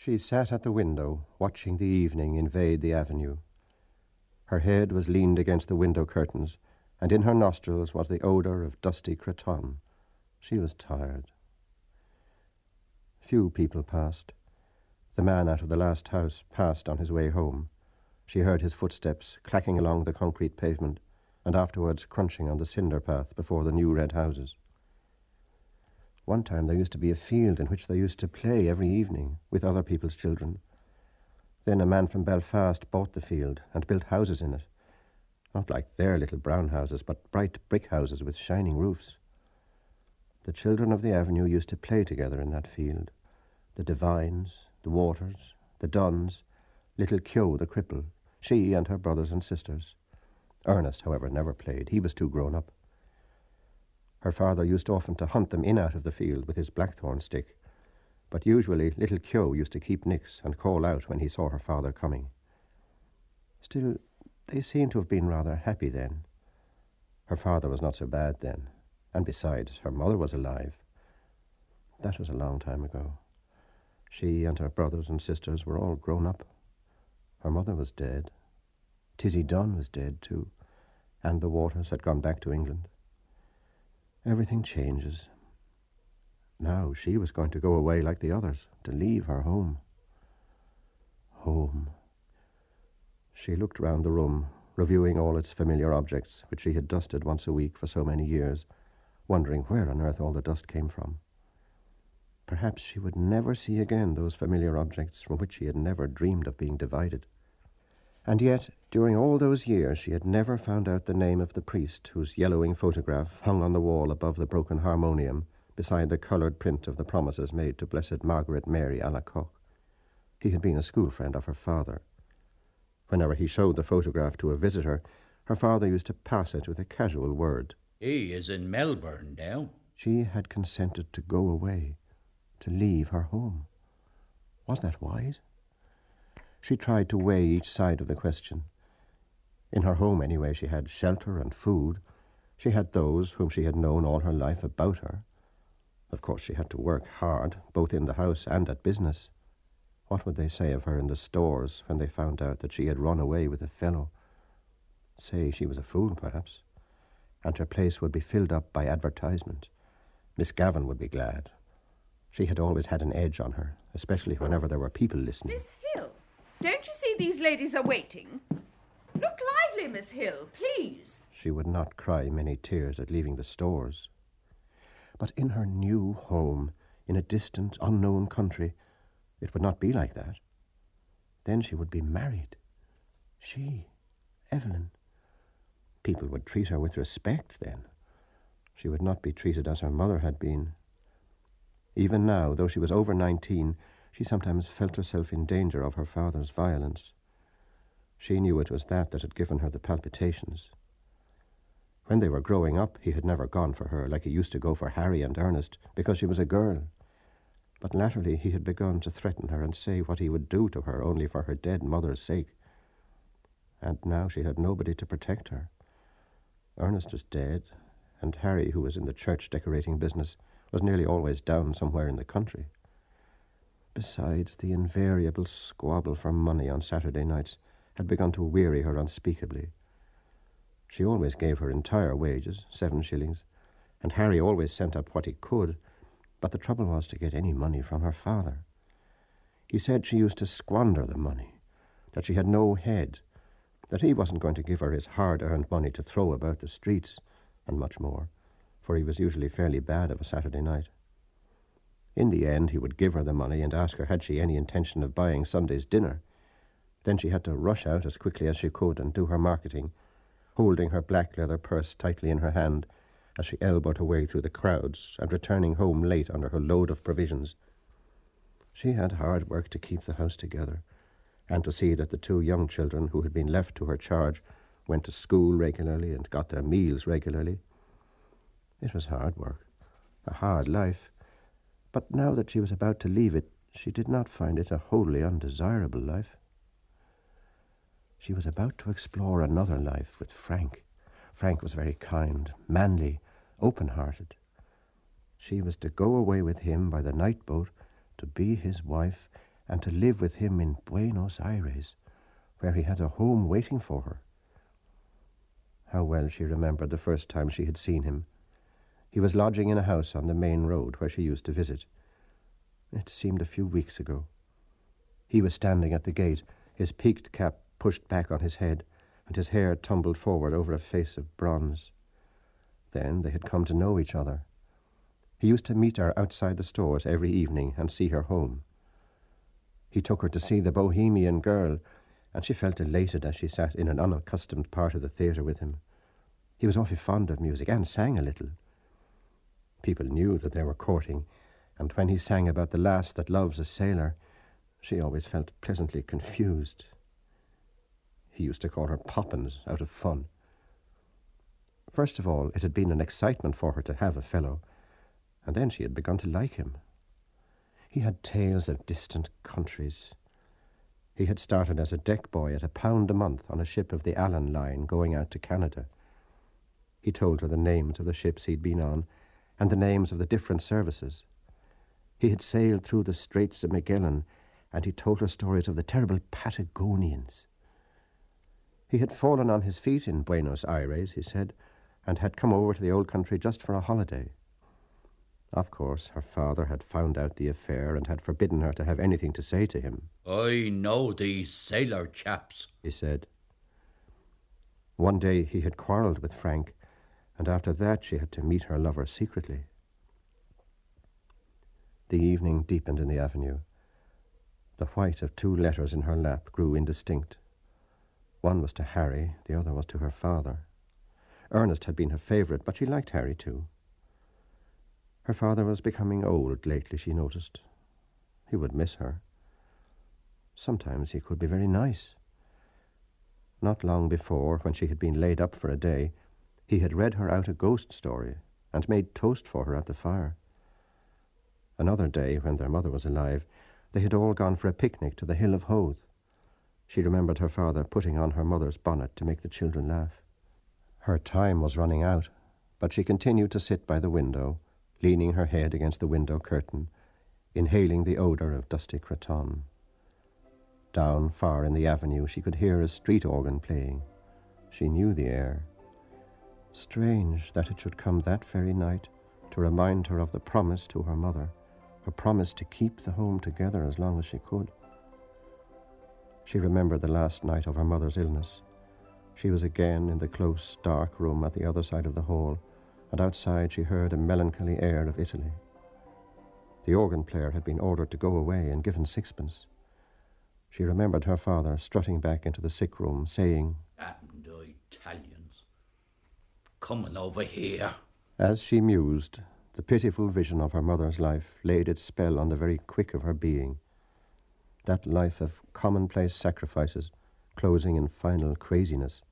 She sat at the window, watching the evening invade the avenue. Her head was leaned against the window curtains, and in her nostrils was the odour of dusty cretonne. She was tired. Few people passed. The man out of the last house passed on his way home. She heard his footsteps clacking along the concrete pavement, and afterwards crunching on the cinder path before the new red houses. One time there used to be a field in which they used to play every evening with other people's children. Then a man from Belfast bought the field and built houses in it. Not like their little brown houses, but bright brick houses with shining roofs. The children of the avenue used to play together in that field. The Devines, the Waters, the Dunns, little Keogh the cripple, she and her brothers and sisters. Ernest, however, never played. He was too grown up. Her father used often to hunt them in out of the field with his blackthorn stick, but usually little Keogh used to keep nix and call out when he saw her father coming. Still, they seemed to have been rather happy then. Her father was not so bad then, and besides, her mother was alive. That was a long time ago. She and her brothers and sisters were all grown up. Her mother was dead. Tizzie Dunn was dead, too, and the Waters had gone back to England. Everything changes. Now she was going to go away like the others, to leave her home. Home. She looked round the room, reviewing all its familiar objects, which she had dusted once a week for so many years, wondering where on earth all the dust came from. Perhaps she would never see again those familiar objects from which she had never dreamed of being divided. And yet, during all those years, she had never found out the name of the priest whose yellowing photograph hung on the wall above the broken harmonium beside the coloured print of the promises made to Blessed Margaret Mary Alacoque. He had been a school friend of her father. Whenever he showed the photograph to a visitor, her father used to pass it with a casual word. He is in Melbourne now. She had consented to go away, to leave her home. Was that wise? She tried to weigh each side of the question. In her home, anyway, she had shelter and food. She had those whom she had known all her life about her. Of course, she had to work hard, both in the house and at business. What would they say of her in the stores when they found out that she had run away with a fellow? Say she was a fool, perhaps, and her place would be filled up by advertisement. Miss Gavin would be glad. She had always had an edge on her, especially whenever there were people listening. Miss don't you see these ladies are waiting? Look lively, Miss Hill, please. She would not cry many tears at leaving the stores. But in her new home, in a distant, unknown country, it would not be like that. Then she would be married. She, Eveline. People would treat her with respect then. She would not be treated as her mother had been. Even now, though she was over nineteen, she sometimes felt herself in danger of her father's violence. She knew it was that that had given her the palpitations. When they were growing up, he had never gone for her like he used to go for Harry and Ernest because she was a girl. But latterly he had begun to threaten her and say what he would do to her only for her dead mother's sake. And now she had nobody to protect her. Ernest was dead, and Harry, who was in the church decorating business, was nearly always down somewhere in the country. Besides, the invariable squabble for money on Saturday nights had begun to weary her unspeakably. She always gave her entire wages, seven shillings, and Harry always sent up what he could, but the trouble was to get any money from her father. He said she used to squander the money, that she had no head, that he wasn't going to give her his hard earned money to throw about the streets, and much more, for he was usually fairly bad of a Saturday night. In the end, he would give her the money and ask her had she any intention of buying Sunday's dinner. Then she had to rush out as quickly as she could and do her marketing, holding her black leather purse tightly in her hand as she elbowed her way through the crowds and returning home late under her load of provisions. She had hard work to keep the house together and to see that the two young children who had been left to her charge went to school regularly and got their meals regularly. It was hard work, a hard life, but now that she was about to leave it, she did not find it a wholly undesirable life. She was about to explore another life with Frank. Frank was very kind, manly, open hearted. She was to go away with him by the night boat to be his wife and to live with him in Buenos Aires, where he had a home waiting for her. How well she remembered the first time she had seen him. He was lodging in a house on the main road where she used to visit. It seemed a few weeks ago. He was standing at the gate, his peaked cap pushed back on his head, and his hair tumbled forward over a face of bronze. Then they had come to know each other. He used to meet her outside the stores every evening and see her home. He took her to see the Bohemian Girl, and she felt elated as she sat in an unaccustomed part of the theatre with him. He was awfully fond of music and sang a little. People knew that they were courting, and when he sang about the lass that loves a sailor, she always felt pleasantly confused. He used to call her Poppens out of fun. First of all, it had been an excitement for her to have a fellow, and then she had begun to like him. He had tales of distant countries. He had started as a deck boy at a pound a month on a ship of the Allan Line going out to Canada. He told her the names of the ships he'd been on and the names of the different services. He had sailed through the Straits of Magellan, and he told her stories of the terrible Patagonians. He had fallen on his feet in Buenos Aires, he said, and had come over to the old country just for a holiday. Of course, her father had found out the affair and had forbidden her to have anything to say to him. I know these sailor chaps, he said. One day he had quarrelled with Frank, and after that she had to meet her lover secretly. The evening deepened in the avenue. The white of two letters in her lap grew indistinct. One was to Harry, the other was to her father. Ernest had been her favourite, but she liked Harry too. Her father was becoming old lately, she noticed. He would miss her. Sometimes he could be very nice. Not long before, when she had been laid up for a day, he had read her out a ghost story and made toast for her at the fire. Another day, when their mother was alive, they had all gone for a picnic to the Hill of Howth. She remembered her father putting on her mother's bonnet to make the children laugh. Her time was running out, but she continued to sit by the window leaning her head against the window curtain, inhaling the odour of dusty cretonne. Down far in the avenue, she could hear a street organ playing. She knew the air. Strange that it should come that very night to remind her of the promise to her mother, her promise to keep the home together as long as she could. She remembered the last night of her mother's illness. She was again in the close, dark room at the other side of the hall, and outside she heard a melancholy air of Italy. The organ player had been ordered to go away and given sixpence. She remembered her father strutting back into the sick room, saying, And I tell Italians coming over here. As she mused, the pitiful vision of her mother's life laid its spell on the very quick of her being. That life of commonplace sacrifices, closing in final craziness.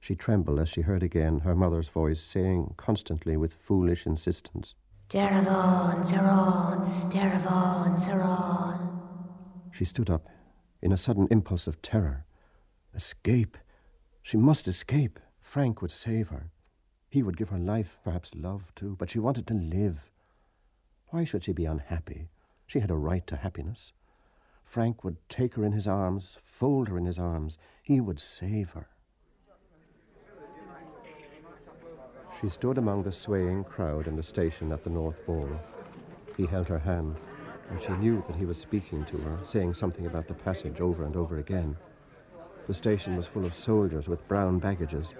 She trembled as she heard again her mother's voice saying constantly with foolish insistence, Derevaun, Seraun, Derevaun, Seraun. She stood up in a sudden impulse of terror. Escape! She must escape! Frank would save her. He would give her life, perhaps love too, but she wanted to live. Why should she be unhappy? She had a right to happiness. Frank would take her in his arms, fold her in his arms. He would save her. She stood among the swaying crowd in the station at the North Wall. He held her hand, and she knew that he was speaking to her, saying something about the passage over and over again. The station was full of soldiers with brown baggages.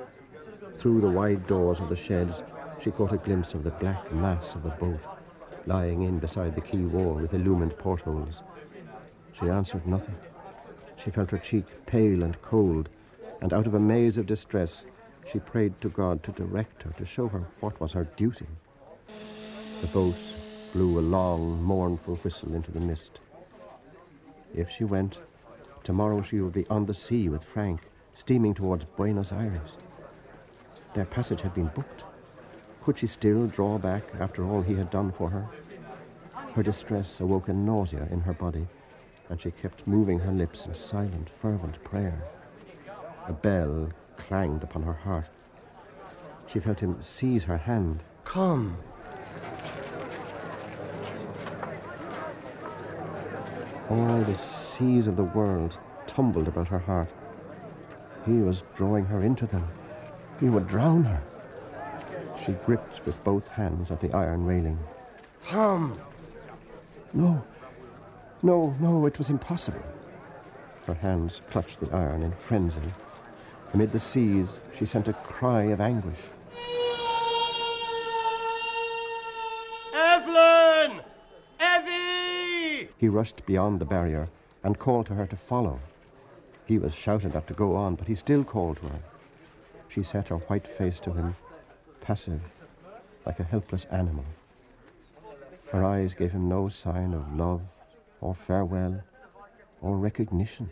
Through the wide doors of the sheds, she caught a glimpse of the black mass of the boat, lying in beside the quay wall with illumined portholes. She answered nothing. She felt her cheek pale and cold, and out of a maze of distress, She prayed to God to direct her, to show her what was her duty. The boat blew a long, mournful whistle into the mist. If she went, tomorrow she would be on the sea with Frank, steaming towards Buenos Aires. Their passage had been booked. Could she still draw back after all he had done for her? Her distress awoke a nausea in her body, and she kept moving her lips in silent, fervent prayer. A bell clanged upon her heart. She felt him seize her hand. Come. All the seas of the world tumbled about her heart. He was drawing her into them. He would drown her. She gripped with both hands at the iron railing. Come. No, no, no, it was impossible. Her hands clutched the iron in frenzy. Amid the seas, she sent a cry of anguish. Eveline! Evie! He rushed beyond the barrier and called to her to follow. He was shouted at to go on, but he still called to her. She set her white face to him, passive, like a helpless animal. Her eyes gave him no sign of love or farewell or recognition.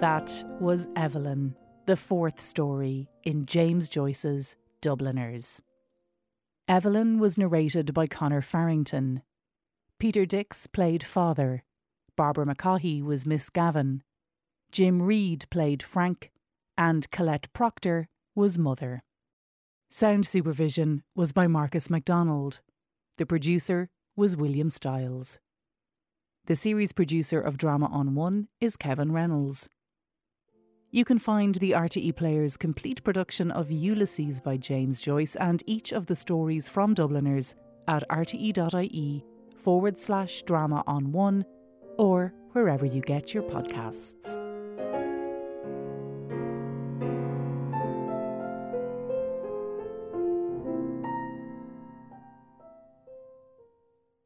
That was Eveline, the fourth story in James Joyce's Dubliners. Eveline was narrated by Conor Farrington. Peter Dix played father. Barbara McCaughey was Miss Gavin. Jim Reed played Frank. And Colette Proctor was mother. Sound supervision was by Marcus MacDonald. The producer was William Stiles. The series producer of Drama on One is Kevin Reynolds. You can find the RTE Player's complete production of Ulysses by James Joyce and each of the stories from Dubliners at rte.ie forward slash drama on one or wherever you get your podcasts.